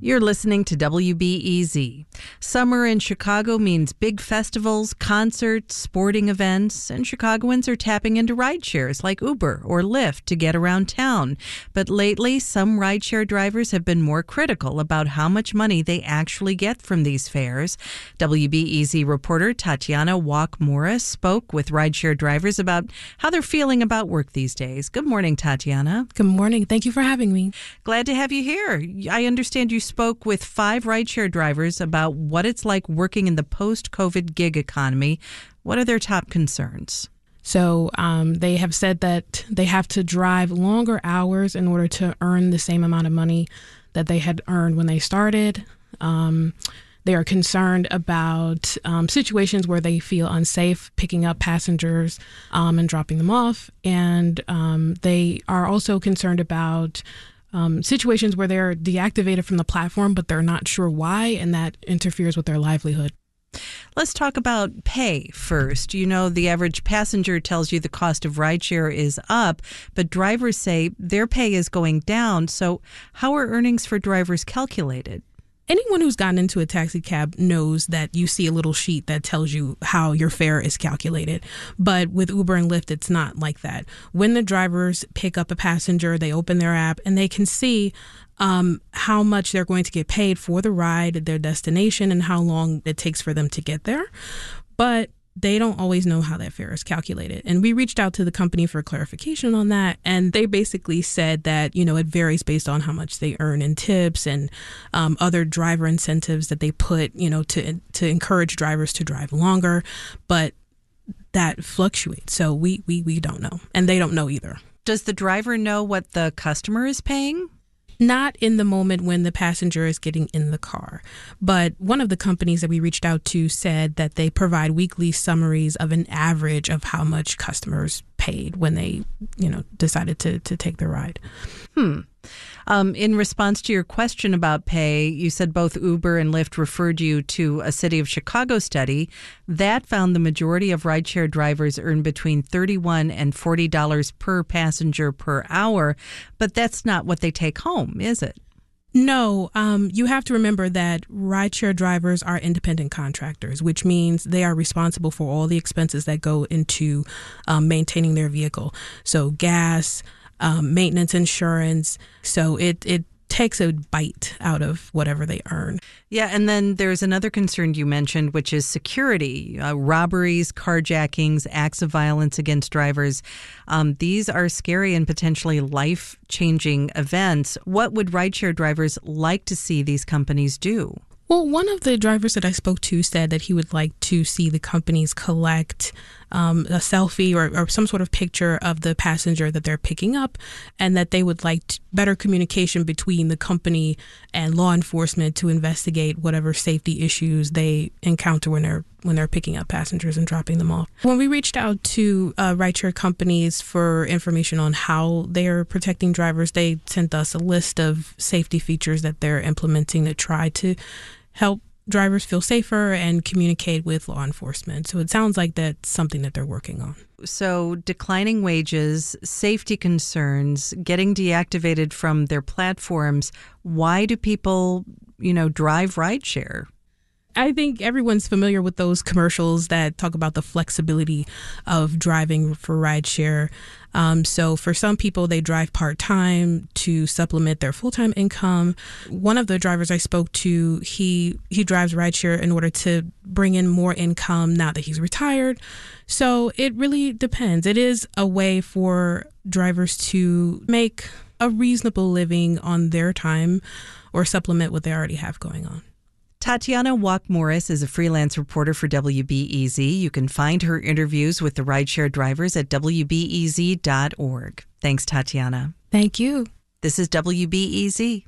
You're listening to WBEZ. Summer in Chicago means big festivals, concerts, sporting events, and Chicagoans are tapping into ride shares like Uber or Lyft to get around town. But lately, some rideshare drivers have been more critical about how much money they actually get from these fares. WBEZ reporter Tatiana Walk Morris spoke with rideshare drivers about how they're feeling about work these days. Good morning, Tatiana. Good morning. Thank you for having me. Glad to have you here. I understand you spoke with five rideshare drivers about what it's like working in the post COVID gig economy. What are their top concerns? So um, they have said that they have to drive longer hours in order to earn the same amount of money that they had earned when they started. Um, they are concerned about um, situations where they feel unsafe picking up passengers um, and dropping them off. And um, they are also concerned about um, situations where they're deactivated from the platform, but they're not sure why, and that interferes with their livelihood. Let's talk about pay first. You know, the average passenger tells you the cost of rideshare is up, but drivers say their pay is going down. So, how are earnings for drivers calculated? Anyone who's gotten into a taxi cab knows that you see a little sheet that tells you how your fare is calculated. But with Uber and Lyft, it's not like that. When the drivers pick up a passenger, they open their app and they can see um, how much they're going to get paid for the ride, their destination, and how long it takes for them to get there. But they don't always know how that fare is calculated. And we reached out to the company for clarification on that. And they basically said that, you know, it varies based on how much they earn in tips and um, other driver incentives that they put, you know, to, to encourage drivers to drive longer. But that fluctuates. So we, we, we don't know. And they don't know either. Does the driver know what the customer is paying? Not in the moment when the passenger is getting in the car. But one of the companies that we reached out to said that they provide weekly summaries of an average of how much customers paid when they, you know, decided to to take the ride. Hmm. Um, in response to your question about pay, you said both Uber and Lyft referred you to a City of Chicago study that found the majority of rideshare drivers earn between 31 and $40 per passenger per hour, but that's not what they take home, is it? No, um, you have to remember that rideshare drivers are independent contractors, which means they are responsible for all the expenses that go into um, maintaining their vehicle. So, gas, um, maintenance insurance. So it it takes a bite out of whatever they earn. Yeah, and then there's another concern you mentioned, which is security, uh, robberies, carjackings, acts of violence against drivers. Um, these are scary and potentially life changing events. What would rideshare drivers like to see these companies do? Well, one of the drivers that I spoke to said that he would like to see the companies collect um, a selfie or, or, some sort of picture of the passenger that they're picking up, and that they would like better communication between the company and law enforcement to investigate whatever safety issues they encounter when they're when they're picking up passengers and dropping them off. When we reached out to uh, rideshare companies for information on how they're protecting drivers, they sent us a list of safety features that they're implementing to try to help drivers feel safer and communicate with law enforcement. So it sounds like that's something that they're working on. So, declining wages, safety concerns, getting deactivated from their platforms. Why do people, you know, drive rideshare? I think everyone's familiar with those commercials that talk about the flexibility of driving for rideshare. Um, so for some people, they drive part time to supplement their full time income. One of the drivers I spoke to, he he drives rideshare in order to bring in more income now that he's retired. So it really depends. It is a way for drivers to make a reasonable living on their time or supplement what they already have going on. Tatiana Walk Morris is a freelance reporter for WBEZ. You can find her interviews with the rideshare drivers at WBEZ.org. Thanks, Tatiana. Thank you. This is WBEZ.